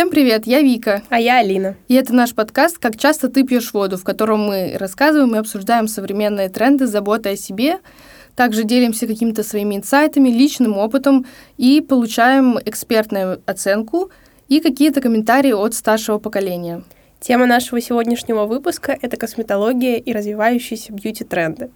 Всем привет, я Вика. А я Алина. И это наш подкаст «Как часто ты пьешь воду», в котором мы рассказываем и обсуждаем современные тренды, заботы о себе, также делимся какими-то своими инсайтами, личным опытом и получаем экспертную оценку и какие-то комментарии от старшего поколения. Тема нашего сегодняшнего выпуска — это косметология и развивающиеся бьюти-тренды.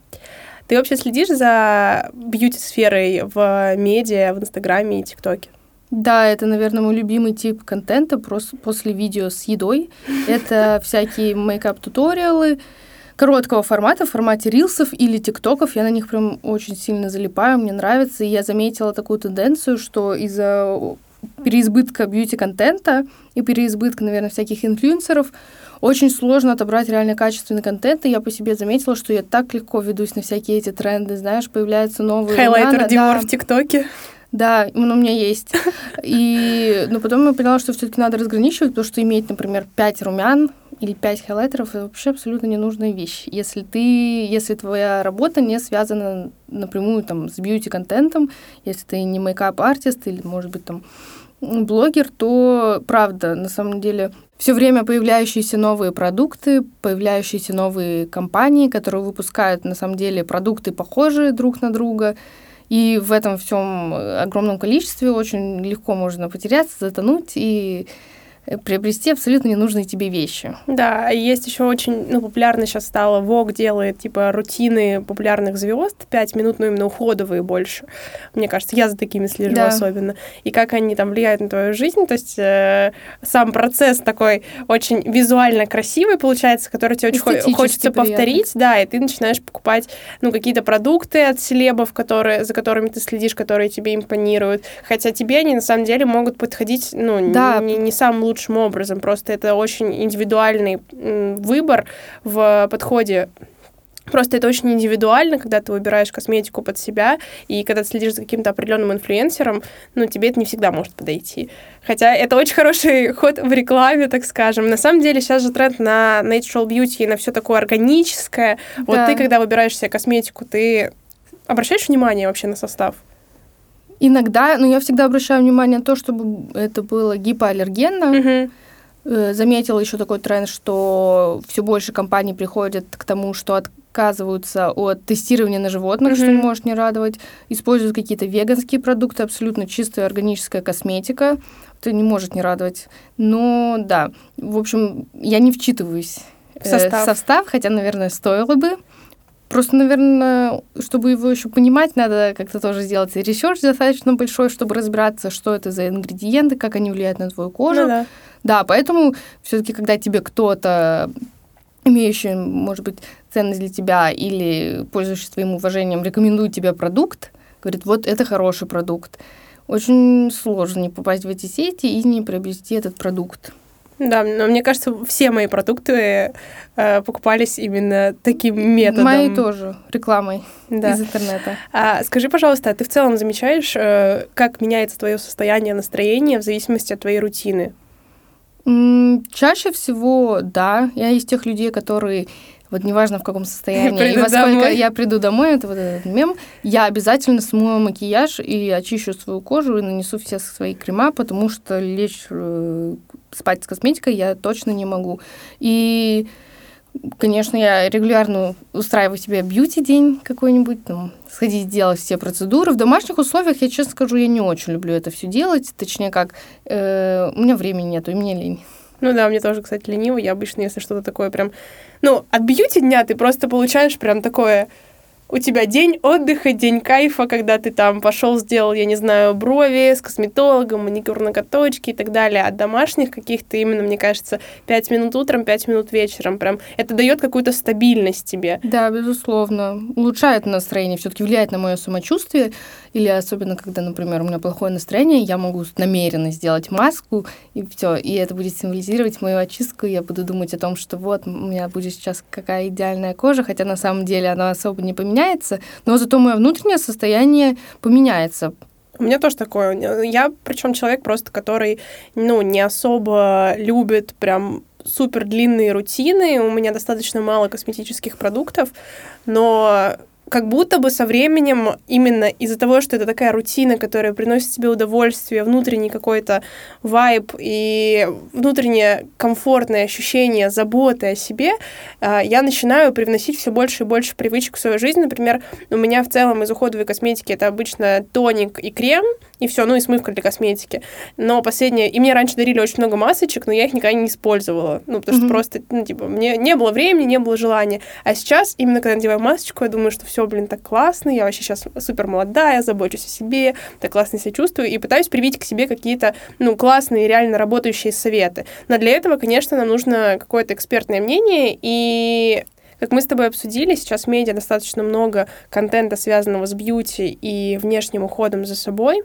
Ты вообще следишь за бьюти-сферой в медиа, в Инстаграме и ТикТоке? Да, это, наверное, мой любимый тип контента после видео с едой. Это всякие мейкап-туториалы короткого формата, в формате рилсов или тиктоков. Я на них прям очень сильно залипаю, мне нравится. И я заметила такую тенденцию, что из-за переизбытка бьюти-контента и переизбытка, наверное, всяких инфлюенсеров очень сложно отобрать реально качественный контент, и я по себе заметила, что я так легко ведусь на всякие эти тренды, знаешь, появляются новые... Хайлайтер Диор да. в ТикТоке. Да, он у меня есть. И, но потом я поняла, что все-таки надо разграничивать, потому что иметь, например, 5 румян или 5 хайлайтеров это вообще абсолютно ненужная вещь. Если ты, если твоя работа не связана напрямую там с бьюти-контентом, если ты не мейкап-артист или, может быть, там блогер, то правда, на самом деле, все время появляющиеся новые продукты, появляющиеся новые компании, которые выпускают на самом деле продукты похожие друг на друга, и в этом всем огромном количестве очень легко можно потеряться, затонуть и Э, приобрести абсолютно ненужные тебе вещи. Да, есть еще очень ну, популярно сейчас стало, Vogue делает типа рутины популярных звезд, пять минут, ну именно уходовые больше. Мне кажется, я за такими слежу да. особенно. И как они там влияют на твою жизнь, то есть э, сам процесс такой очень визуально красивый получается, который тебе очень хочется приятно. повторить, да, и ты начинаешь покупать ну какие-то продукты от селебов, которые, за которыми ты следишь, которые тебе импонируют, хотя тебе они на самом деле могут подходить, ну, да. не, не самым лучшим лучшим образом. Просто это очень индивидуальный выбор в подходе Просто это очень индивидуально, когда ты выбираешь косметику под себя, и когда ты следишь за каким-то определенным инфлюенсером, ну, тебе это не всегда может подойти. Хотя это очень хороший ход в рекламе, так скажем. На самом деле сейчас же тренд на natural beauty и на все такое органическое. Да. Вот ты, когда выбираешь себе косметику, ты обращаешь внимание вообще на состав? Иногда, но я всегда обращаю внимание на то, чтобы это было гипоаллергенно. Угу. Заметила еще такой тренд, что все больше компаний приходят к тому, что отказываются от тестирования на животных, mm-hmm. что не может не радовать, используют какие-то веганские продукты, абсолютно чистая органическая косметика, это не может не радовать. Но да, в общем, я не вчитываюсь в состав, э, состав хотя, наверное, стоило бы. Просто, наверное, чтобы его еще понимать, надо как-то тоже сделать ресерч достаточно большой, чтобы разбираться, что это за ингредиенты, как они влияют на твою кожу. Ну, да. да, поэтому все-таки, когда тебе кто-то имеющий, может быть, ценность для тебя или пользующийся твоим уважением, рекомендует тебе продукт, говорит, вот это хороший продукт. Очень сложно не попасть в эти сети и не приобрести этот продукт. Да, но мне кажется, все мои продукты э, покупались именно таким методом. Мои тоже, рекламой да. из интернета. А, скажи, пожалуйста, а ты в целом замечаешь, э, как меняется твое состояние настроения в зависимости от твоей рутины? чаще всего, да. Я из тех людей, которые вот неважно в каком состоянии и во сколько домой. я приду домой, это вот этот мем, я обязательно смою макияж и очищу свою кожу и нанесу все свои крема, потому что лечь э, спать с косметикой я точно не могу. И Конечно, я регулярно устраиваю себе бьюти-день какой-нибудь, там, сходить делать все процедуры. В домашних условиях, я честно скажу, я не очень люблю это все делать. Точнее, как э, у меня времени нету, и мне лень. Ну да, мне тоже, кстати, лениво. Я обычно, если что-то такое прям... Ну, от бьюти-дня ты просто получаешь прям такое у тебя день отдыха, день кайфа, когда ты там пошел, сделал, я не знаю, брови с косметологом, маникюр ноготочки и так далее. От домашних каких-то именно, мне кажется, 5 минут утром, 5 минут вечером. Прям это дает какую-то стабильность тебе. Да, безусловно. Улучшает настроение, все-таки влияет на мое самочувствие. Или особенно, когда, например, у меня плохое настроение, я могу намеренно сделать маску, и все. И это будет символизировать мою очистку. Я буду думать о том, что вот у меня будет сейчас какая идеальная кожа, хотя на самом деле она особо не поменяется но зато мое внутреннее состояние поменяется. У меня тоже такое. Я, причем человек просто, который, ну, не особо любит прям супер длинные рутины. У меня достаточно мало косметических продуктов, но как будто бы со временем именно из-за того, что это такая рутина, которая приносит тебе удовольствие, внутренний какой-то вайб и внутреннее комфортное ощущение заботы о себе, э, я начинаю привносить все больше и больше привычек в свою жизнь. Например, у меня в целом из уходовой косметики это обычно тоник и крем, и все, ну и смывка для косметики. Но последнее... И мне раньше дарили очень много масочек, но я их никогда не использовала. Ну, потому mm-hmm. что просто, ну, типа, мне не было времени, не было желания. А сейчас, именно когда надеваю масочку, я думаю, что все, блин, так классно, я вообще сейчас супер молодая, забочусь о себе, так классно себя чувствую, и пытаюсь привить к себе какие-то, ну, классные, реально работающие советы. Но для этого, конечно, нам нужно какое-то экспертное мнение, и как мы с тобой обсудили, сейчас в медиа достаточно много контента, связанного с бьюти и внешним уходом за собой.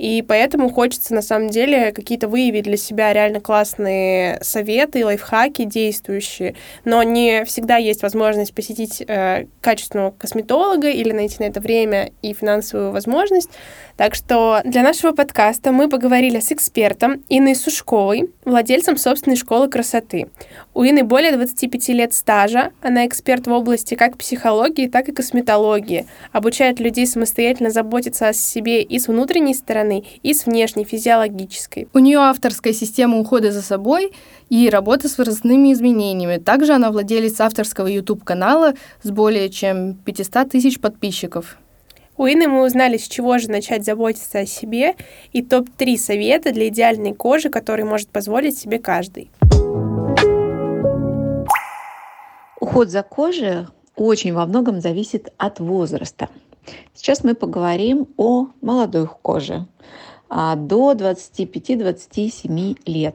И поэтому хочется, на самом деле, какие-то выявить для себя реально классные советы, лайфхаки действующие. Но не всегда есть возможность посетить э, качественного косметолога или найти на это время и финансовую возможность. Так что для нашего подкаста мы поговорили с экспертом Инной Сушковой, владельцем собственной школы красоты. У Инны более 25 лет стажа. Она эксперт в области как психологии, так и косметологии. Обучает людей самостоятельно заботиться о себе и с внутренней стороны, и с внешней, физиологической. У нее авторская система ухода за собой и работа с возрастными изменениями. Также она владелец авторского YouTube-канала с более чем 500 тысяч подписчиков. У Инны мы узнали, с чего же начать заботиться о себе и топ-3 совета для идеальной кожи, которые может позволить себе каждый. Уход за кожей очень во многом зависит от возраста. Сейчас мы поговорим о молодой коже а, до 25-27 лет.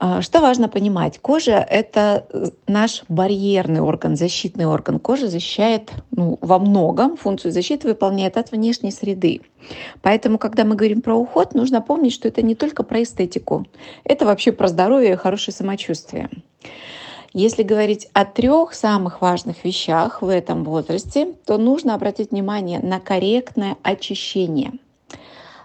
А, что важно понимать? Кожа — это э, наш барьерный орган, защитный орган. Кожа защищает ну, во многом, функцию защиты выполняет от внешней среды. Поэтому, когда мы говорим про уход, нужно помнить, что это не только про эстетику. Это вообще про здоровье и хорошее самочувствие. Если говорить о трех самых важных вещах в этом возрасте, то нужно обратить внимание на корректное очищение –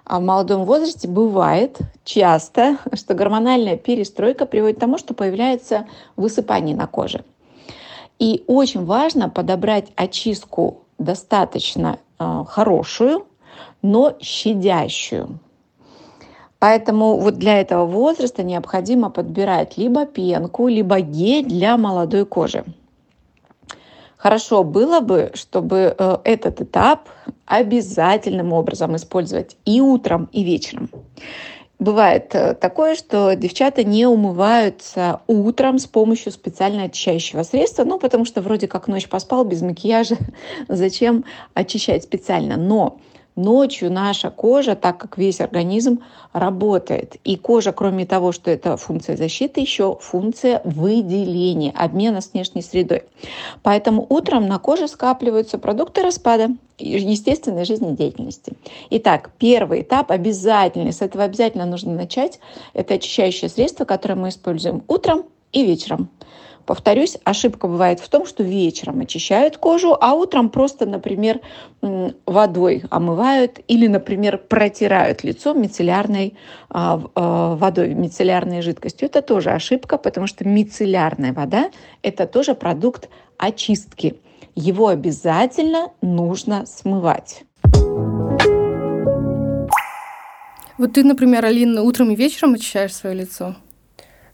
а в молодом возрасте бывает часто, что гормональная перестройка приводит к тому, что появляется высыпание на коже. И очень важно подобрать очистку достаточно э, хорошую, но щадящую. Поэтому вот для этого возраста необходимо подбирать либо пенку, либо гель для молодой кожи. Хорошо было бы, чтобы э, этот этап обязательным образом использовать и утром, и вечером. Бывает э, такое, что девчата не умываются утром с помощью специально очищающего средства, ну, потому что вроде как ночь поспал без макияжа, зачем очищать специально. Но Ночью наша кожа, так как весь организм работает. И кожа, кроме того, что это функция защиты, еще функция выделения, обмена с внешней средой. Поэтому утром на коже скапливаются продукты распада естественной жизнедеятельности. Итак, первый этап обязательный, с этого обязательно нужно начать, это очищающее средство, которое мы используем утром и вечером. Повторюсь, ошибка бывает в том, что вечером очищают кожу, а утром просто, например, водой омывают или, например, протирают лицо мицеллярной а, а, водой, мицеллярной жидкостью. Это тоже ошибка, потому что мицеллярная вода – это тоже продукт очистки. Его обязательно нужно смывать. Вот ты, например, Алина, утром и вечером очищаешь свое лицо?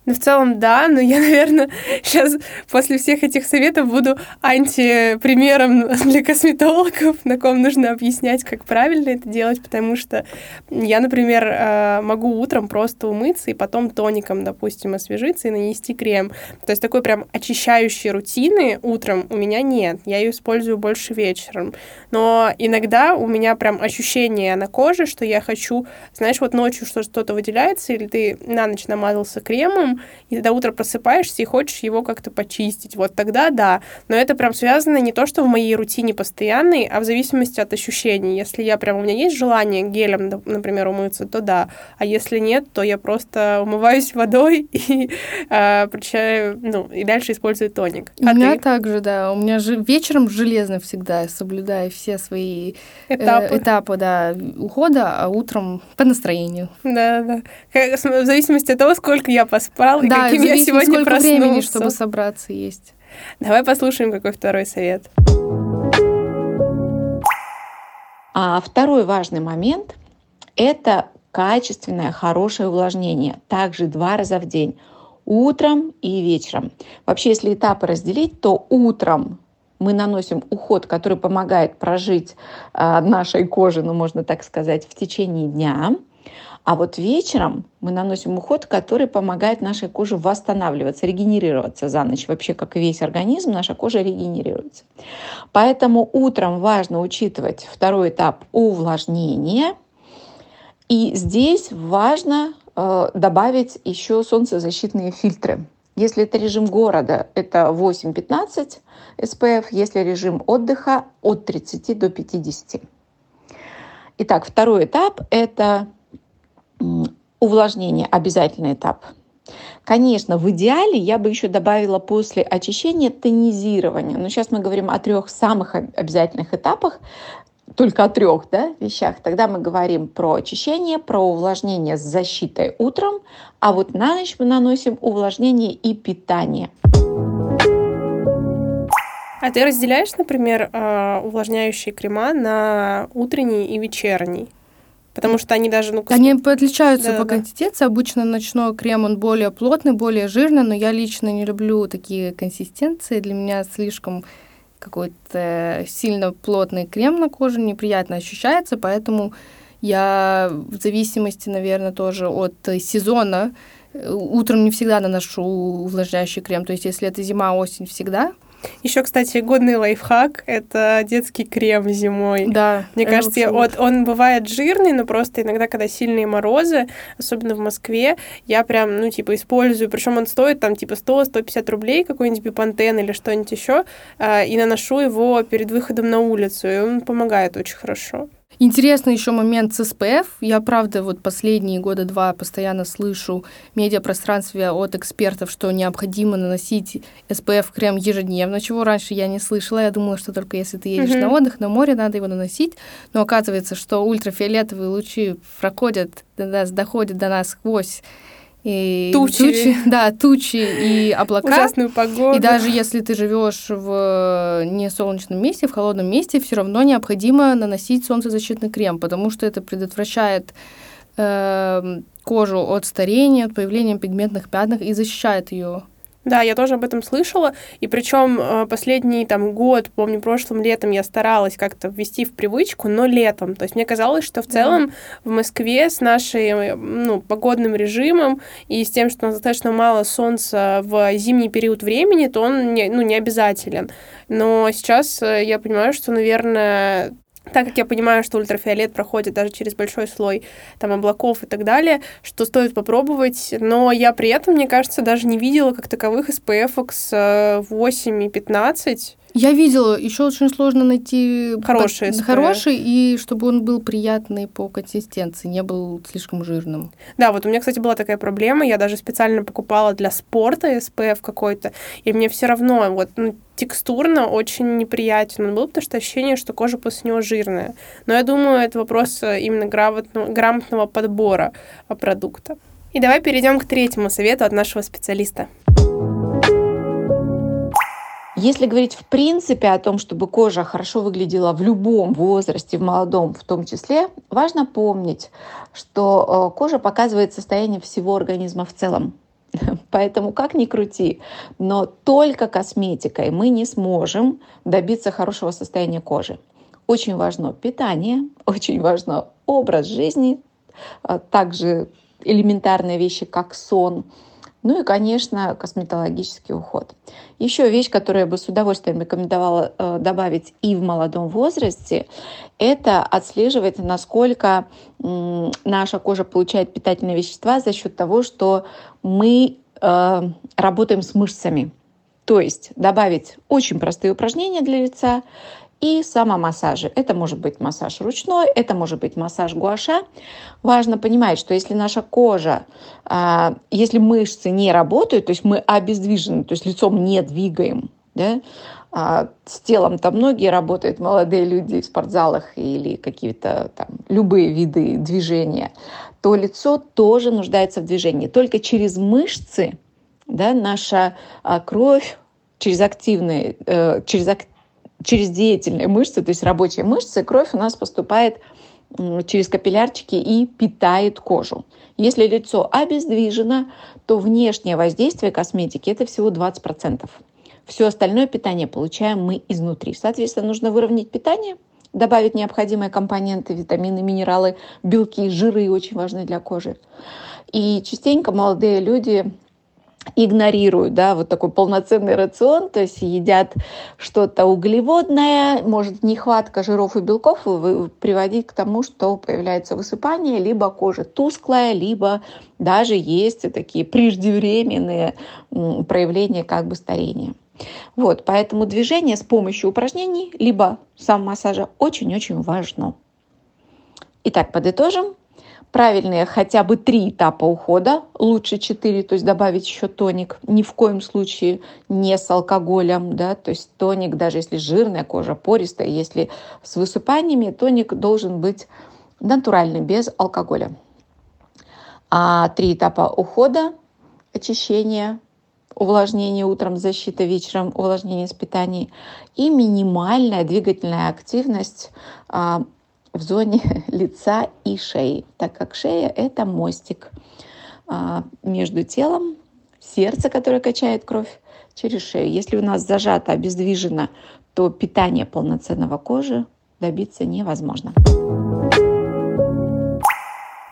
Ну, в целом, да, но я, наверное, сейчас после всех этих советов буду антипримером для косметологов, на ком нужно объяснять, как правильно это делать, потому что я, например, э, могу утром просто умыться и потом тоником, допустим, освежиться и нанести крем. То есть такой прям очищающей рутины утром у меня нет. Я ее использую больше вечером. Но иногда у меня прям ощущение на коже, что я хочу, знаешь, вот ночью что-то выделяется, или ты на ночь намазался кремом, и ты до утра просыпаешься и хочешь его как-то почистить. Вот тогда да. Но это прям связано не то, что в моей рутине постоянной, а в зависимости от ощущений. Если я прям, у меня есть желание гелем, например, умыться, то да. А если нет, то я просто умываюсь водой и э, прочаю, ну, и дальше использую тоник. А у меня ты? также, да. У меня же вечером железно всегда, соблюдаю все свои э, этапы, э, этапы да, ухода, а утром по настроению. Да, да. В зависимости от того, сколько я поспала, спал, и каким я сегодня сколько времени, чтобы собраться есть. Давай послушаем, какой второй совет. А второй важный момент – это качественное, хорошее увлажнение. Также два раза в день утром и вечером. Вообще, если этапы разделить, то утром мы наносим уход, который помогает прожить э, нашей коже, ну можно так сказать, в течение дня. А вот вечером мы наносим уход, который помогает нашей коже восстанавливаться, регенерироваться за ночь. Вообще, как и весь организм, наша кожа регенерируется. Поэтому утром важно учитывать второй этап увлажнения. И здесь важно э, добавить еще солнцезащитные фильтры. Если это режим города, это 8-15 SPF, если режим отдыха от 30 до 50. Итак, второй этап – это увлажнение, обязательный этап. Конечно, в идеале я бы еще добавила после очищения тонизирование. Но сейчас мы говорим о трех самых обязательных этапах только о трех да, вещах, тогда мы говорим про очищение, про увлажнение с защитой утром, а вот на ночь мы наносим увлажнение и питание. А ты разделяешь, например, э, увлажняющие крема на утренний и вечерний? Потому что они даже... Ну, они отличаются да, по да. консистенции. Обычно ночной крем, он более плотный, более жирный, но я лично не люблю такие консистенции. Для меня слишком какой-то сильно плотный крем на коже неприятно ощущается, поэтому я в зависимости, наверное, тоже от сезона э, утром не всегда наношу увлажняющий крем. То есть, если это зима, осень, всегда – еще, кстати, годный лайфхак — это детский крем зимой. Да. Мне кажется, вот он бывает жирный, но просто иногда, когда сильные морозы, особенно в Москве, я прям, ну, типа, использую, причем он стоит там, типа, 100-150 рублей, какой-нибудь бипантен или что-нибудь еще, а, и наношу его перед выходом на улицу, и он помогает очень хорошо. Интересный еще момент с СПФ. Я, правда, вот последние года два постоянно слышу в медиапространстве от экспертов, что необходимо наносить SPF-крем ежедневно, чего раньше я не слышала. Я думала, что только если ты едешь mm-hmm. на отдых, на море, надо его наносить. Но оказывается, что ультрафиолетовые лучи проходят, до нас, доходят до нас сквозь и тучи. тучи, да, тучи и облака. Ужасную погоду. И даже если ты живешь в не солнечном месте, в холодном месте, все равно необходимо наносить солнцезащитный крем, потому что это предотвращает э, кожу от старения, от появления пигментных пятнах и защищает ее да, я тоже об этом слышала, и причем э, последний там год, помню, прошлым летом я старалась как-то ввести в привычку, но летом. То есть мне казалось, что в целом да. в Москве с нашей, ну, погодным режимом и с тем, что у нас достаточно мало солнца в зимний период времени, то он не, ну, не обязателен. Но сейчас э, я понимаю, что, наверное, так как я понимаю, что ультрафиолет проходит даже через большой слой там облаков и так далее, что стоит попробовать, но я при этом, мне кажется, даже не видела как таковых SPF с 8 и 15, я видела, еще очень сложно найти хороший, под... хороший, и чтобы он был приятный по консистенции, не был слишком жирным. Да, вот у меня, кстати, была такая проблема. Я даже специально покупала для спорта SPF какой-то, и мне все равно вот ну, текстурно очень неприятен он был, потому что ощущение, что кожа после него жирная. Но я думаю, это вопрос э, именно грамотного, грамотного подбора э, продукта. И давай перейдем к третьему совету от нашего специалиста. Если говорить в принципе о том, чтобы кожа хорошо выглядела в любом возрасте, в молодом в том числе, важно помнить, что э, кожа показывает состояние всего организма в целом. Поэтому как ни крути, но только косметикой мы не сможем добиться хорошего состояния кожи. Очень важно питание, очень важно образ жизни, а также элементарные вещи, как сон – ну и, конечно, косметологический уход. Еще вещь, которую я бы с удовольствием рекомендовала э, добавить и в молодом возрасте, это отслеживать, насколько наша кожа получает питательные вещества за счет того, что мы э, работаем с мышцами. То есть добавить очень простые упражнения для лица, и самомассажи. Это может быть массаж ручной, это может быть массаж гуаша. Важно понимать, что если наша кожа, а, если мышцы не работают, то есть мы обездвижены, то есть лицом не двигаем, да, а с телом-то многие работают, молодые люди в спортзалах или какие-то там любые виды движения, то лицо тоже нуждается в движении. Только через мышцы да, наша а, кровь через активные, э, через через деятельные мышцы, то есть рабочие мышцы, кровь у нас поступает через капиллярчики и питает кожу. Если лицо обездвижено, то внешнее воздействие косметики это всего 20%. Все остальное питание получаем мы изнутри. Соответственно, нужно выровнять питание, добавить необходимые компоненты, витамины, минералы, белки, жиры очень важны для кожи. И частенько молодые люди игнорируют, да, вот такой полноценный рацион, то есть едят что-то углеводное, может нехватка жиров и белков приводить к тому, что появляется высыпание, либо кожа тусклая, либо даже есть такие преждевременные проявления как бы старения. Вот, поэтому движение с помощью упражнений, либо сам массажа очень-очень важно. Итак, подытожим правильные хотя бы три этапа ухода, лучше четыре, то есть добавить еще тоник, ни в коем случае не с алкоголем, да, то есть тоник, даже если жирная кожа, пористая, если с высыпаниями, тоник должен быть натуральный, без алкоголя. А три этапа ухода, очищение, увлажнение утром, защита вечером, увлажнение с питанием и минимальная двигательная активность а, в зоне лица и шеи, так как шея — это мостик а, между телом, сердце, которое качает кровь через шею. Если у нас зажато, обездвижено, то питание полноценного кожи добиться невозможно.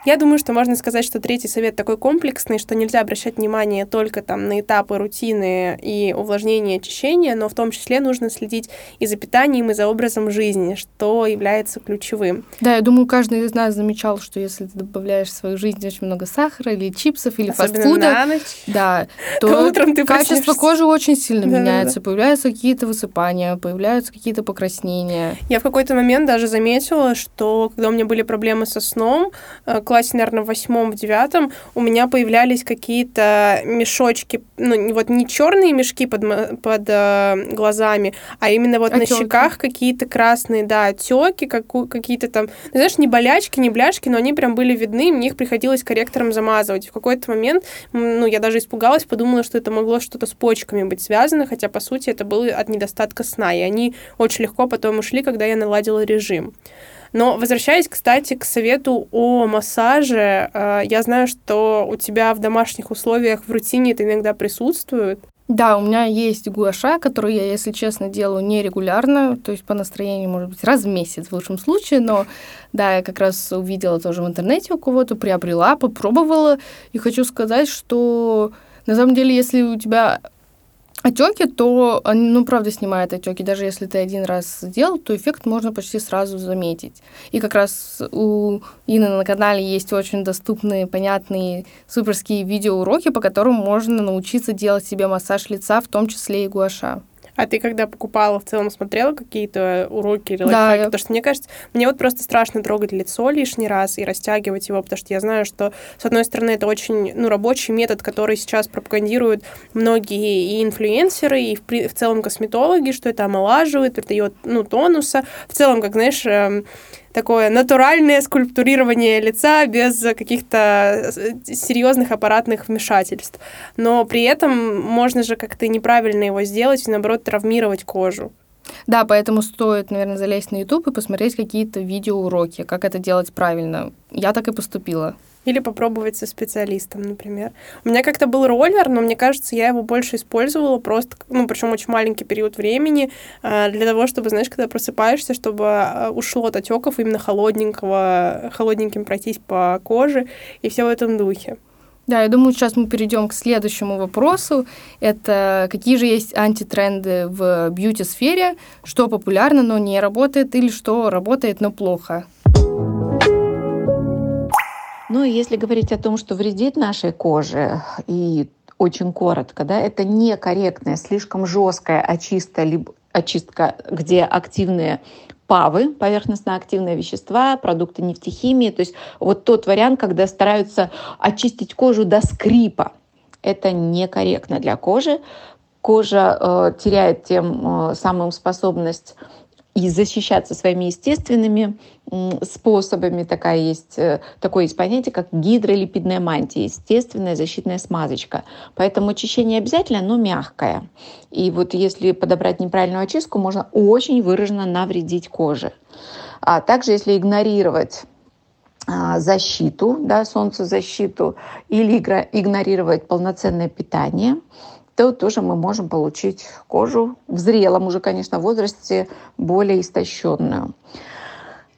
Я думаю, что можно сказать, что третий совет такой комплексный, что нельзя обращать внимание только там на этапы рутины и увлажнения, очищения, но в том числе нужно следить и за питанием, и за образом жизни, что является ключевым. Да, я думаю, каждый из нас замечал, что если ты добавляешь в свою жизнь очень много сахара или чипсов, или Особенно фастфуда, на ночь, да, то утром ты качество проснешься. кожи очень сильно да, меняется, да, да. появляются какие-то высыпания, появляются какие-то покраснения. Я в какой-то момент даже заметила, что когда у меня были проблемы со сном, классе, наверное, в восьмом, в девятом у меня появлялись какие-то мешочки, ну, вот не черные мешки под, под э, глазами, а именно вот Отеки. на щеках какие-то красные, да, отеки, как, какие-то там, ну, знаешь, не болячки, не бляшки, но они прям были видны, мне их приходилось корректором замазывать. В какой-то момент, ну, я даже испугалась, подумала, что это могло что-то с почками быть связано, хотя, по сути, это было от недостатка сна, и они очень легко потом ушли, когда я наладила режим. Но возвращаясь, кстати, к совету о массаже, э, я знаю, что у тебя в домашних условиях в рутине это иногда присутствует. Да, у меня есть гуаша, которую я, если честно, делаю нерегулярно, то есть по настроению, может быть, раз в месяц в лучшем случае, но да, я как раз увидела тоже в интернете у кого-то, приобрела, попробовала, и хочу сказать, что на самом деле, если у тебя отеки, то они, ну, правда, снимают отеки. Даже если ты один раз сделал, то эффект можно почти сразу заметить. И как раз у Ины на канале есть очень доступные, понятные, суперские видеоуроки, по которым можно научиться делать себе массаж лица, в том числе и гуаша. А ты когда покупала, в целом смотрела какие-то уроки или лайфхаки? Да, я... Потому что мне кажется, мне вот просто страшно трогать лицо лишний раз и растягивать его, потому что я знаю, что, с одной стороны, это очень ну, рабочий метод, который сейчас пропагандируют многие и инфлюенсеры, и в, в целом косметологи, что это омолаживает, придает ну, тонуса. В целом, как, знаешь, эм, такое натуральное скульптурирование лица без каких-то э, серьезных аппаратных вмешательств. Но при этом можно же как-то неправильно его сделать и, наоборот, травмировать кожу. Да, поэтому стоит, наверное, залезть на YouTube и посмотреть какие-то видеоуроки, как это делать правильно. Я так и поступила. Или попробовать со специалистом, например. У меня как-то был роллер, но мне кажется, я его больше использовала просто, ну, причем очень маленький период времени, а, для того, чтобы, знаешь, когда просыпаешься, чтобы а, ушло от отеков именно холодненького, холодненьким пройтись по коже и все в этом духе. Да, я думаю, сейчас мы перейдем к следующему вопросу. Это какие же есть антитренды в бьюти-сфере, что популярно, но не работает, или что работает, но плохо. Ну и если говорить о том, что вредит нашей коже, и очень коротко, да, это некорректная, слишком жесткая очистка, либо очистка, где активные ПАВы, поверхностно-активные вещества, продукты нефтехимии. То есть вот тот вариант, когда стараются очистить кожу до скрипа. Это некорректно для кожи. Кожа э, теряет тем э, самым способность и защищаться своими естественными способами. Такая есть, э, такое есть понятие, как гидролипидная мантия, естественная защитная смазочка. Поэтому очищение обязательно, но мягкое. И вот если подобрать неправильную очистку, можно очень выраженно навредить коже. А также если игнорировать а, защиту, да, солнцезащиту, или игнорировать полноценное питание, то тоже мы можем получить кожу в зрелом уже, конечно, возрасте более истощенную.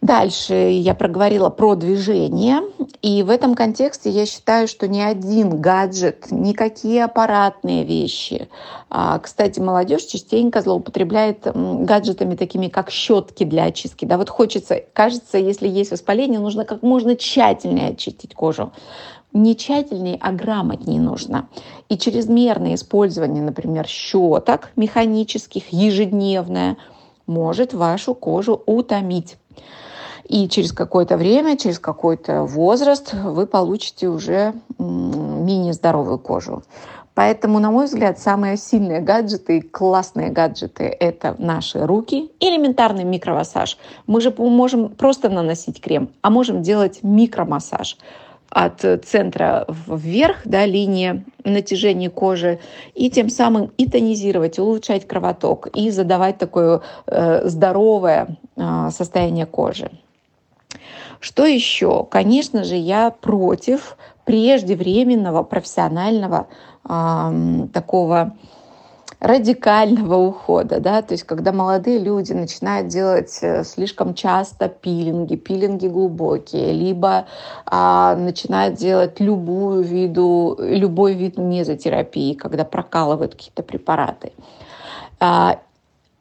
Дальше я проговорила про движение. И в этом контексте я считаю, что ни один гаджет, никакие аппаратные вещи. А, кстати, молодежь частенько злоупотребляет гаджетами такими, как щетки для очистки. Да, вот хочется, кажется, если есть воспаление, нужно как можно тщательнее очистить кожу не тщательнее, а грамотнее нужно. И чрезмерное использование, например, щеток механических ежедневное может вашу кожу утомить. И через какое-то время, через какой-то возраст вы получите уже менее здоровую кожу. Поэтому, на мой взгляд, самые сильные гаджеты, классные гаджеты — это наши руки. Элементарный микромассаж. Мы же можем просто наносить крем, а можем делать микромассаж от центра вверх, да, линия натяжения кожи, и тем самым и тонизировать, улучшать кровоток, и задавать такое э, здоровое э, состояние кожи. Что еще? Конечно же, я против преждевременного профессионального э, такого радикального ухода, да, то есть когда молодые люди начинают делать э, слишком часто пилинги, пилинги глубокие, либо а, начинают делать любую виду, любой вид мезотерапии, когда прокалывают какие-то препараты. А,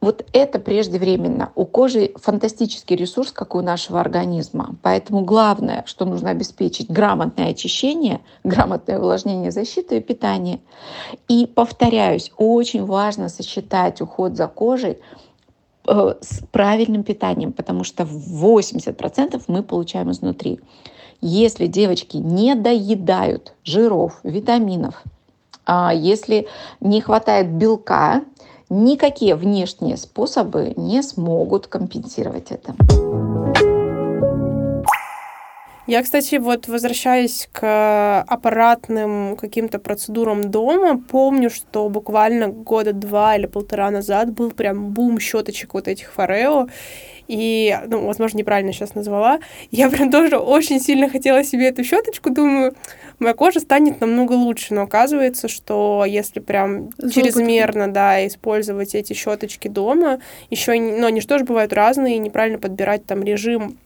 вот это преждевременно. У кожи фантастический ресурс, как у нашего организма. Поэтому главное, что нужно обеспечить грамотное очищение, грамотное увлажнение, защиту и питание. И повторяюсь, очень важно сочетать уход за кожей э, с правильным питанием, потому что 80% мы получаем изнутри. Если девочки не доедают жиров, витаминов, а если не хватает белка, Никакие внешние способы не смогут компенсировать это. Я, кстати, вот возвращаясь к аппаратным каким-то процедурам дома, помню, что буквально года два или полтора назад был прям бум щеточек вот этих Форео, и, ну, возможно, неправильно сейчас назвала. Я прям тоже очень сильно хотела себе эту щеточку, думаю, моя кожа станет намного лучше. Но оказывается, что если прям чрезмерно, да, использовать эти щеточки дома, еще, ну, они же тоже бывают разные, и неправильно подбирать там режим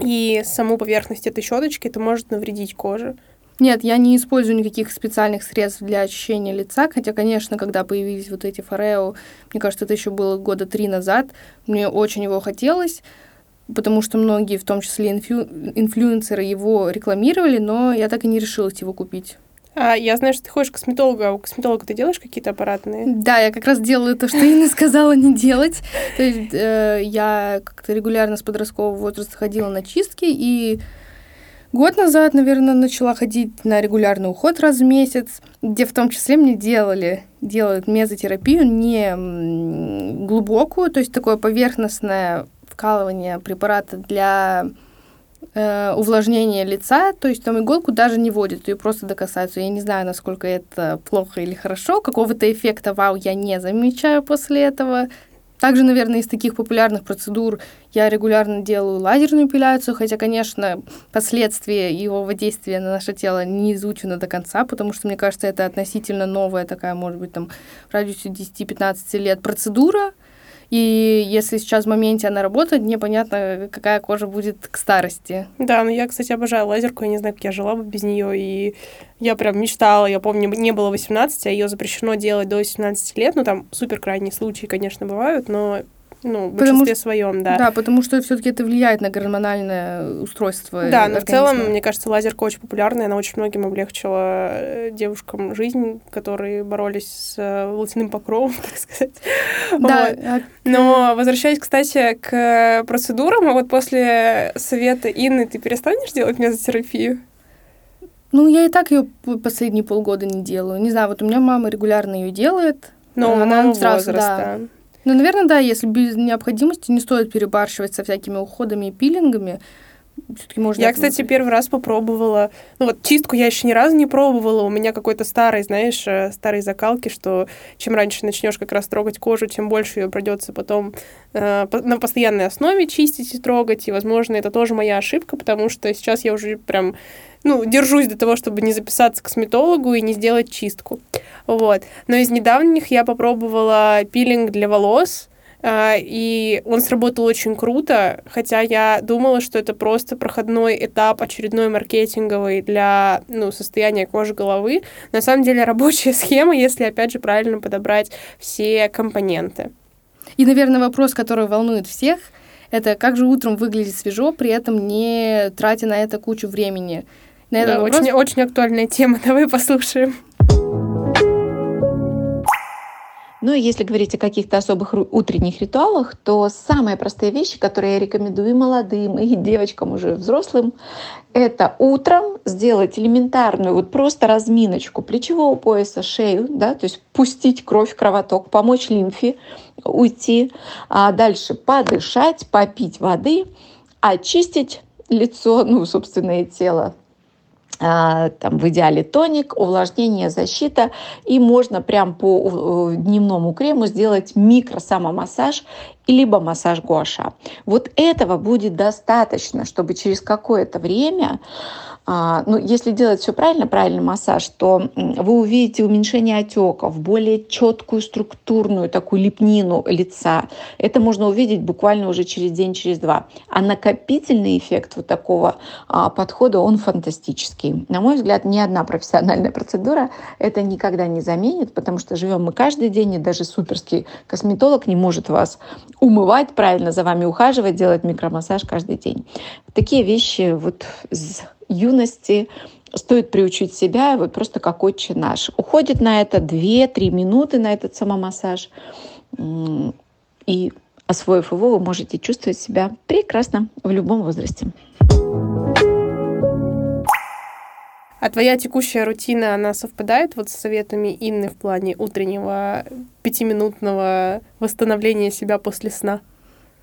и саму поверхность этой щеточки, это может навредить коже. Нет, я не использую никаких специальных средств для очищения лица, хотя, конечно, когда появились вот эти форео, мне кажется, это еще было года три назад, мне очень его хотелось, потому что многие, в том числе инфлю... инфлюенсеры, его рекламировали, но я так и не решилась его купить. А, я знаю, что ты ходишь к косметологу, а у косметолога ты делаешь какие-то аппаратные? Да, я как раз делаю то, что Инна сказала не делать. То есть э, я как-то регулярно с подросткового возраста ходила на чистки, и Год назад, наверное, начала ходить на регулярный уход раз в месяц, где в том числе мне делали, делают мезотерапию не глубокую, то есть такое поверхностное вкалывание препарата для э, увлажнения лица, то есть там иголку даже не вводят, ее просто докасаются. Я не знаю, насколько это плохо или хорошо, какого-то эффекта вау я не замечаю после этого. Также, наверное, из таких популярных процедур я регулярно делаю лазерную эпиляцию, хотя, конечно, последствия его воздействия на наше тело не изучено до конца, потому что, мне кажется, это относительно новая такая, может быть, там, в радиусе 10-15 лет процедура, и если сейчас в моменте она работает, непонятно, какая кожа будет к старости. Да, ну я, кстати, обожаю лазерку, я не знаю, как я жила бы без нее, и я прям мечтала, я помню, не было 18, а ее запрещено делать до 18 лет, ну там супер крайние случаи, конечно, бывают, но ну, в потому большинстве своем, да. Да, потому что все-таки это влияет на гормональное устройство. Да, но в целом, мне кажется, лазерка очень популярная, она очень многим облегчила э, девушкам жизнь, которые боролись с э, волосяным покровом, так сказать. Да. Вот. А но возвращаясь, кстати, к процедурам, а вот после совета Инны ты перестанешь делать мезотерапию? Ну, я и так ее последние полгода не делаю. Не знаю, вот у меня мама регулярно ее делает. Но она сразу, возраста. Да. Ну, наверное, да, если без необходимости не стоит перебарщивать со всякими уходами и пилингами, все-таки можно... Я, кстати, первый раз попробовала... Ну вот чистку я еще ни разу не пробовала. У меня какой-то старый, знаешь, э, старые закалки, что чем раньше начнешь как раз трогать кожу, тем больше ее придется потом э, на постоянной основе чистить и трогать. И, возможно, это тоже моя ошибка, потому что сейчас я уже прям ну, держусь до того, чтобы не записаться к косметологу и не сделать чистку. Вот. Но из недавних я попробовала пилинг для волос, а, и он сработал очень круто, хотя я думала, что это просто проходной этап очередной маркетинговый для ну, состояния кожи головы. На самом деле рабочая схема, если, опять же, правильно подобрать все компоненты. И, наверное, вопрос, который волнует всех, это как же утром выглядеть свежо, при этом не тратя на это кучу времени. На да, вопрос... очень, очень актуальная тема, давай послушаем. Ну и если говорить о каких-то особых утренних ритуалах, то самые простые вещи, которые я рекомендую молодым, и девочкам уже взрослым, это утром сделать элементарную вот просто разминочку плечевого пояса, шею, да, то есть пустить кровь кровоток, помочь лимфе уйти, а дальше подышать, попить воды, очистить лицо, ну, собственно, и тело там в идеале тоник, увлажнение, защита. И можно прям по э, дневному крему сделать микро-самомассаж либо массаж гуаша. Вот этого будет достаточно, чтобы через какое-то время а, ну, если делать все правильно, правильный массаж, то вы увидите уменьшение отеков, более четкую структурную такую лепнину лица. Это можно увидеть буквально уже через день, через два. А накопительный эффект вот такого а, подхода, он фантастический. На мой взгляд, ни одна профессиональная процедура это никогда не заменит, потому что живем мы каждый день, и даже суперский косметолог не может вас умывать правильно, за вами ухаживать, делать микромассаж каждый день. Такие вещи вот юности стоит приучить себя, вот просто как отче наш. Уходит на это 2-3 минуты, на этот самомассаж. И освоив его, вы можете чувствовать себя прекрасно в любом возрасте. А твоя текущая рутина, она совпадает вот с советами Инны в плане утреннего пятиминутного восстановления себя после сна?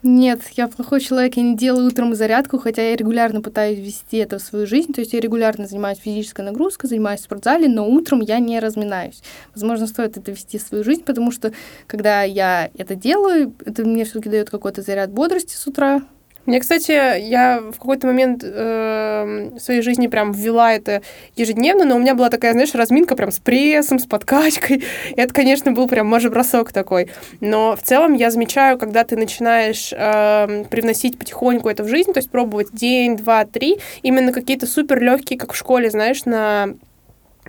Нет, я плохой человек, я не делаю утром зарядку, хотя я регулярно пытаюсь ввести это в свою жизнь. То есть я регулярно занимаюсь физической нагрузкой, занимаюсь в спортзале, но утром я не разминаюсь. Возможно, стоит это ввести в свою жизнь, потому что когда я это делаю, это мне все-таки дает какой-то заряд бодрости с утра, мне, кстати, я в какой-то момент э, своей жизни прям ввела это ежедневно, но у меня была такая, знаешь, разминка прям с прессом, с подкачкой. Это, конечно, был прям бросок такой. Но в целом я замечаю, когда ты начинаешь э, привносить потихоньку это в жизнь, то есть пробовать день, два, три, именно какие-то супер легкие, как в школе, знаешь, на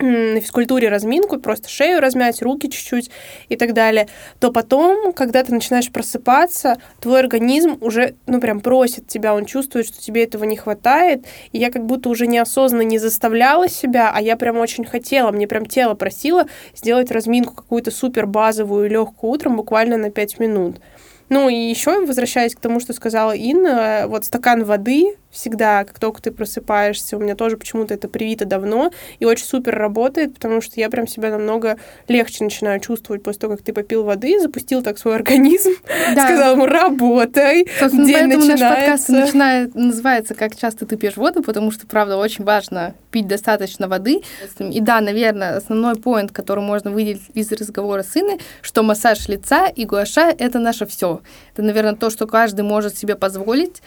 на физкультуре разминку, просто шею размять, руки чуть-чуть и так далее, то потом, когда ты начинаешь просыпаться, твой организм уже, ну, прям просит тебя, он чувствует, что тебе этого не хватает, и я как будто уже неосознанно не заставляла себя, а я прям очень хотела, мне прям тело просило сделать разминку какую-то супер базовую, легкую утром, буквально на 5 минут. Ну и еще, возвращаясь к тому, что сказала Инна, вот стакан воды всегда, как только ты просыпаешься, у меня тоже почему-то это привито давно и очень супер работает, потому что я прям себя намного легче начинаю чувствовать после того, как ты попил воды, запустил так свой организм, да. сказал ему «работай», Собственно, день поэтому начинается. наш подкаст начинает, называется «Как часто ты пьешь воду», потому что, правда, очень важно пить достаточно воды. И да, наверное, основной поинт, который можно выделить из разговора с Инной, что массаж лица и гуаша — это наше все. Это, наверное, то, что каждый может себе позволить,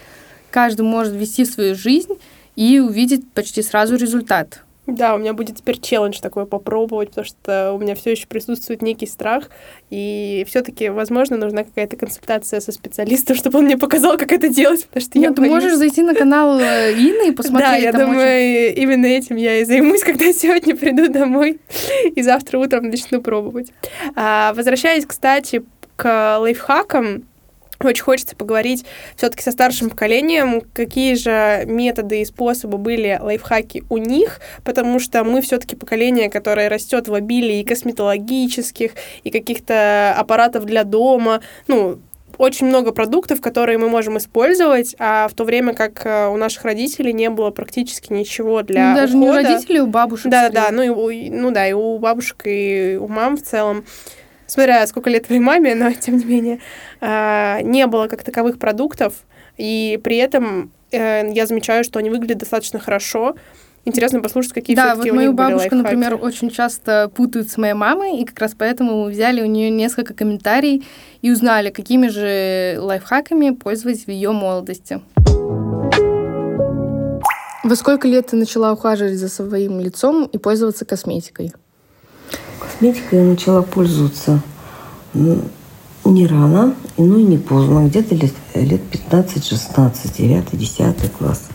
каждый может вести свою жизнь и увидеть почти сразу результат. Да, у меня будет теперь челлендж такой попробовать, потому что у меня все еще присутствует некий страх, и все-таки, возможно, нужна какая-то консультация со специалистом, чтобы он мне показал, как это делать, потому что ну, я ты боюсь. можешь зайти на канал э, Инны и посмотреть. Да, я думаю, очень... именно этим я и займусь, когда сегодня приду домой и завтра утром начну пробовать. А, возвращаясь, кстати, к лайфхакам, очень хочется поговорить все-таки со старшим поколением, какие же методы и способы были лайфхаки у них, потому что мы все-таки поколение, которое растет в обилии и косметологических, и каких-то аппаратов для дома, ну, очень много продуктов, которые мы можем использовать, а в то время как э, у наших родителей не было практически ничего для ну, Даже ухода. не у родителей, у бабушек. Да, да, ну, и у, ну да, и у бабушек, и у мам в целом. Смотря сколько лет твоей маме, но тем не менее, э, не было как таковых продуктов, и при этом э, я замечаю, что они выглядят достаточно хорошо. Интересно послушать, какие да, вот мою бабушку, например, очень часто путают с моей мамой, и как раз поэтому мы взяли у нее несколько комментариев и узнали, какими же лайфхаками пользоваться в ее молодости. Во сколько лет ты начала ухаживать за своим лицом и пользоваться косметикой? Косметикой я начала пользоваться не рано, но и не поздно, где-то лет, лет 15-16, 9-10 класс.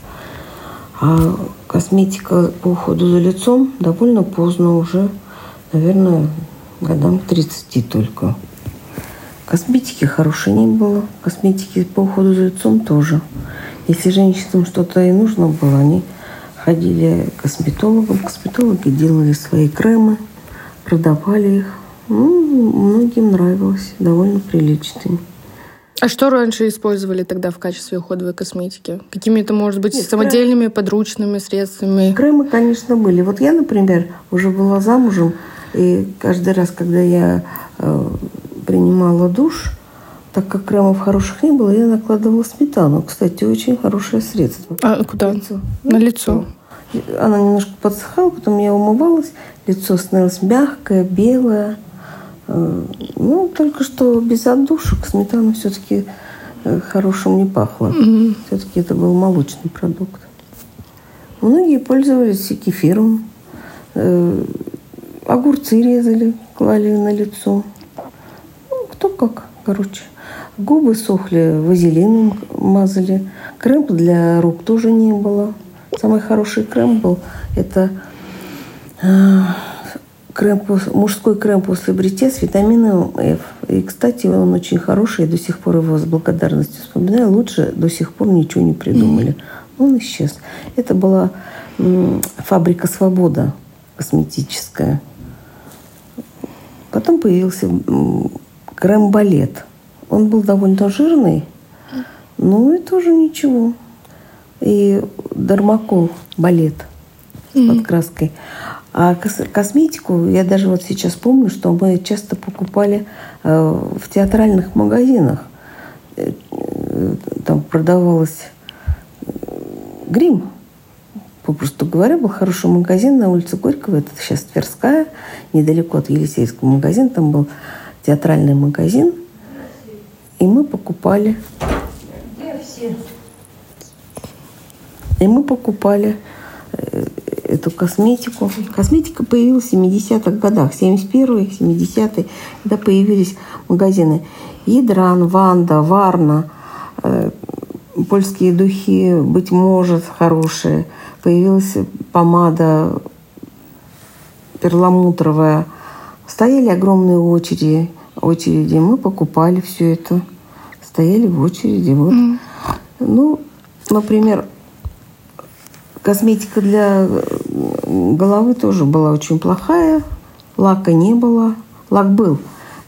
А косметика по уходу за лицом довольно поздно, уже, наверное, годам 30 только. Косметики хорошей не было, косметики по уходу за лицом тоже. Если женщинам что-то и нужно было, они ходили к косметологам. Косметологи делали свои кремы, продавали их. Ну, многим нравилось, довольно приличные. А что раньше использовали тогда в качестве уходовой косметики? Какими-то, может быть, Нет, самодельными крем... подручными средствами? Кремы, конечно, были. Вот я, например, уже была замужем, и каждый раз, когда я э, принимала душ, так как кремов хороших не было, я накладывала сметану. Кстати, очень хорошее средство. А куда? Лицо. На лицо. Она немножко подсыхала, потом я умывалась, лицо становилось мягкое, белое. Э, ну, только что без отдушек сметана все-таки э, хорошим не пахло. Mm-hmm. Все-таки это был молочный продукт. Многие пользовались и кефиром. Э, огурцы резали, клали на лицо. Ну, кто как, короче. Губы сохли, вазелином мазали. Крем для рук тоже не было. Самый хороший крем был это э, крем, мужской крем после бритья с витамином F. И, кстати, он очень хороший, я до сих пор его с благодарностью вспоминаю. Лучше до сих пор ничего не придумали. Mm-hmm. Он исчез. Это была фабрика «Свобода» косметическая. Потом появился крем-балет – он был довольно жирный, ну и тоже ничего. И дармакол балет с mm-hmm. подкраской. А косметику, я даже вот сейчас помню, что мы часто покупали э, в театральных магазинах. Э, там продавалось э, грим. Попросту говоря, был хороший магазин на улице Горького. Это сейчас Тверская, недалеко от Елисейского магазина. Там был театральный магазин. И мы покупали. И мы покупали э, эту косметику. Косметика появилась в 70-х годах, 71-й, 70-й, когда появились магазины Ядран, Ванда, Варна, э, польские духи, быть может, хорошие. Появилась помада перламутровая. Стояли огромные очереди очереди. Мы покупали все это. Стояли в очереди. Вот. Mm. Ну, например, косметика для головы тоже была очень плохая. Лака не было. Лак был,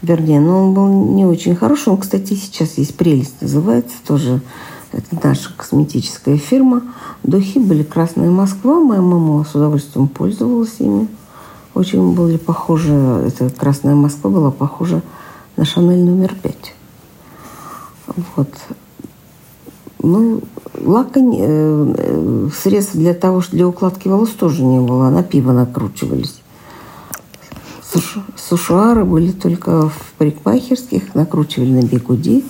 вернее, но он был не очень хороший. Он, кстати, сейчас есть прелесть, называется тоже. Это наша косметическая фирма. Духи были «Красная Москва». Моя мама с удовольствием пользовалась ими. Очень были похожи, эта «Красная Москва» была похожа на Шанель номер пять. Вот. Ну, лака, э, э, средств для того, что для укладки волос тоже не было. На пиво накручивались. Суш, сушуары были только в парикмахерских, накручивали на бигуди,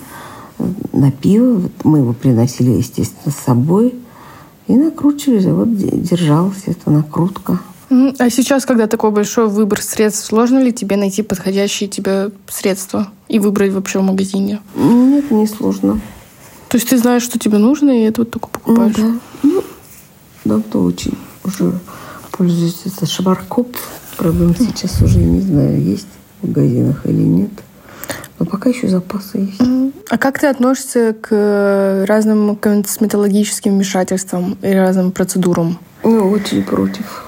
на пиво. Мы его приносили, естественно, с собой. И накручивали. Вот держалась эта накрутка. А сейчас, когда такой большой выбор средств, сложно ли тебе найти подходящие тебе средства и выбрать вообще в магазине? Нет, не сложно. То есть ты знаешь, что тебе нужно, и это вот только покупаешь? Да. Ну, давно очень уже пользуюсь это шваркоп. Правда, сейчас уже не знаю, есть в магазинах или нет. Но пока еще запасы есть. А как ты относишься к разным косметологическим вмешательствам и разным процедурам? Ну, очень против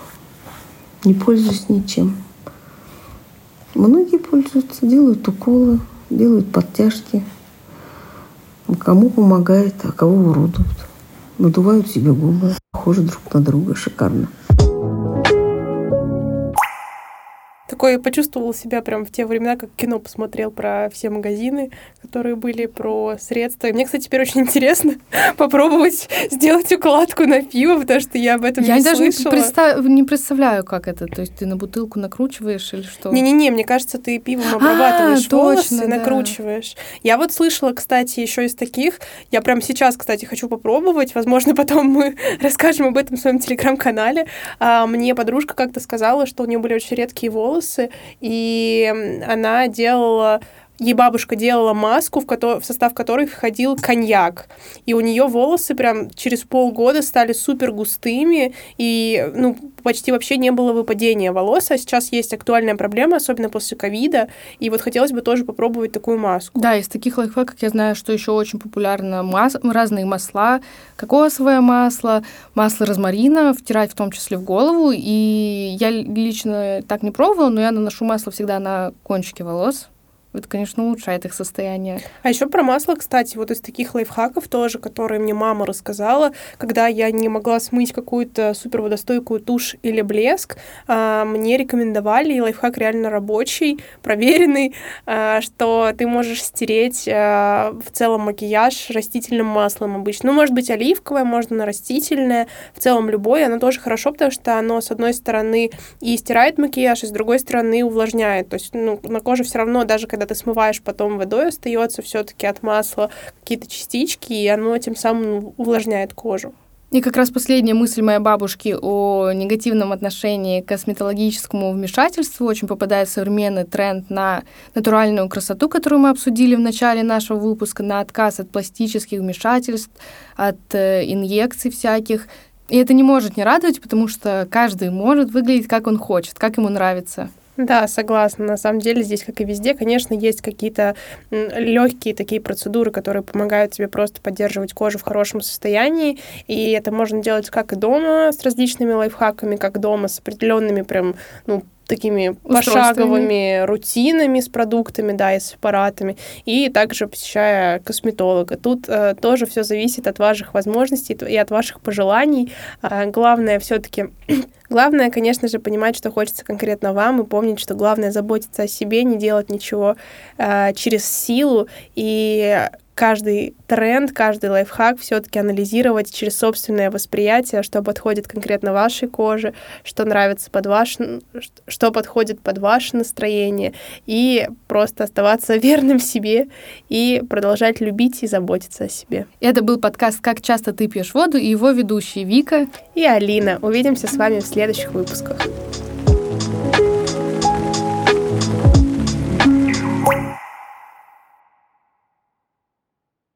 не пользуюсь ничем. Многие пользуются, делают уколы, делают подтяжки. Кому помогает, а кого уродуют. Надувают себе губы, похожи друг на друга, шикарно. Такой почувствовал себя прям в те времена, как кино посмотрел про все магазины, которые были про средства. И мне, кстати, теперь очень интересно попробовать сделать укладку на пиво, потому что я об этом я не даже слышала. Представ... не представляю, как это. То есть ты на бутылку накручиваешь или что? Не-не-не, мне кажется, ты пивом обрабатываешь а, волосы точно, да. накручиваешь. Я вот слышала, кстати, еще из таких. Я прям сейчас, кстати, хочу попробовать. Возможно, потом мы расскажем об этом в своем телеграм-канале. А, мне подружка как-то сказала, что у нее были очень редкие волосы, и она делала Ей бабушка делала маску, в, ко- в состав которой входил коньяк. И у нее волосы прям через полгода стали супер густыми, и ну, почти вообще не было выпадения волос. А сейчас есть актуальная проблема, особенно после ковида. И вот хотелось бы тоже попробовать такую маску. Да, из таких лайфхаков я знаю, что еще очень популярно мас... разные масла, кокосовое масло, масло розмарина, втирать в том числе в голову. И я лично так не пробовала, но я наношу масло всегда на кончики волос. Это, конечно, улучшает их состояние. А еще про масло, кстати, вот из таких лайфхаков тоже, которые мне мама рассказала, когда я не могла смыть какую-то супер водостойкую тушь или блеск, а, мне рекомендовали, и лайфхак реально рабочий, проверенный, а, что ты можешь стереть а, в целом макияж растительным маслом обычно. Ну, может быть, оливковое, можно на растительное, в целом любое, оно тоже хорошо, потому что оно, с одной стороны, и стирает макияж, и с другой стороны, увлажняет. То есть, ну, на коже все равно, даже когда ты смываешь потом водой, остается все-таки от масла какие-то частички, и оно тем самым увлажняет кожу. И как раз последняя мысль моей бабушки о негативном отношении к косметологическому вмешательству очень попадает современный тренд на натуральную красоту, которую мы обсудили в начале нашего выпуска, на отказ от пластических вмешательств, от э, инъекций всяких. И это не может не радовать, потому что каждый может выглядеть, как он хочет, как ему нравится. Да, согласна. На самом деле здесь, как и везде, конечно, есть какие-то легкие такие процедуры, которые помогают тебе просто поддерживать кожу в хорошем состоянии. И это можно делать как и дома с различными лайфхаками, как дома с определенными прям, ну, такими пошаговыми рутинами с продуктами, да, и с аппаратами, и также посещая косметолога. Тут э, тоже все зависит от ваших возможностей и от ваших пожеланий. А, главное все-таки Главное, конечно же, понимать, что хочется конкретно вам, и помнить, что главное заботиться о себе, не делать ничего э, через силу, и каждый тренд, каждый лайфхак все-таки анализировать через собственное восприятие, что подходит конкретно вашей коже, что нравится под ваш, что подходит под ваше настроение, и просто оставаться верным себе и продолжать любить и заботиться о себе. Это был подкаст «Как часто ты пьешь воду» и его ведущие Вика и Алина. Увидимся с вами в следующих выпусках.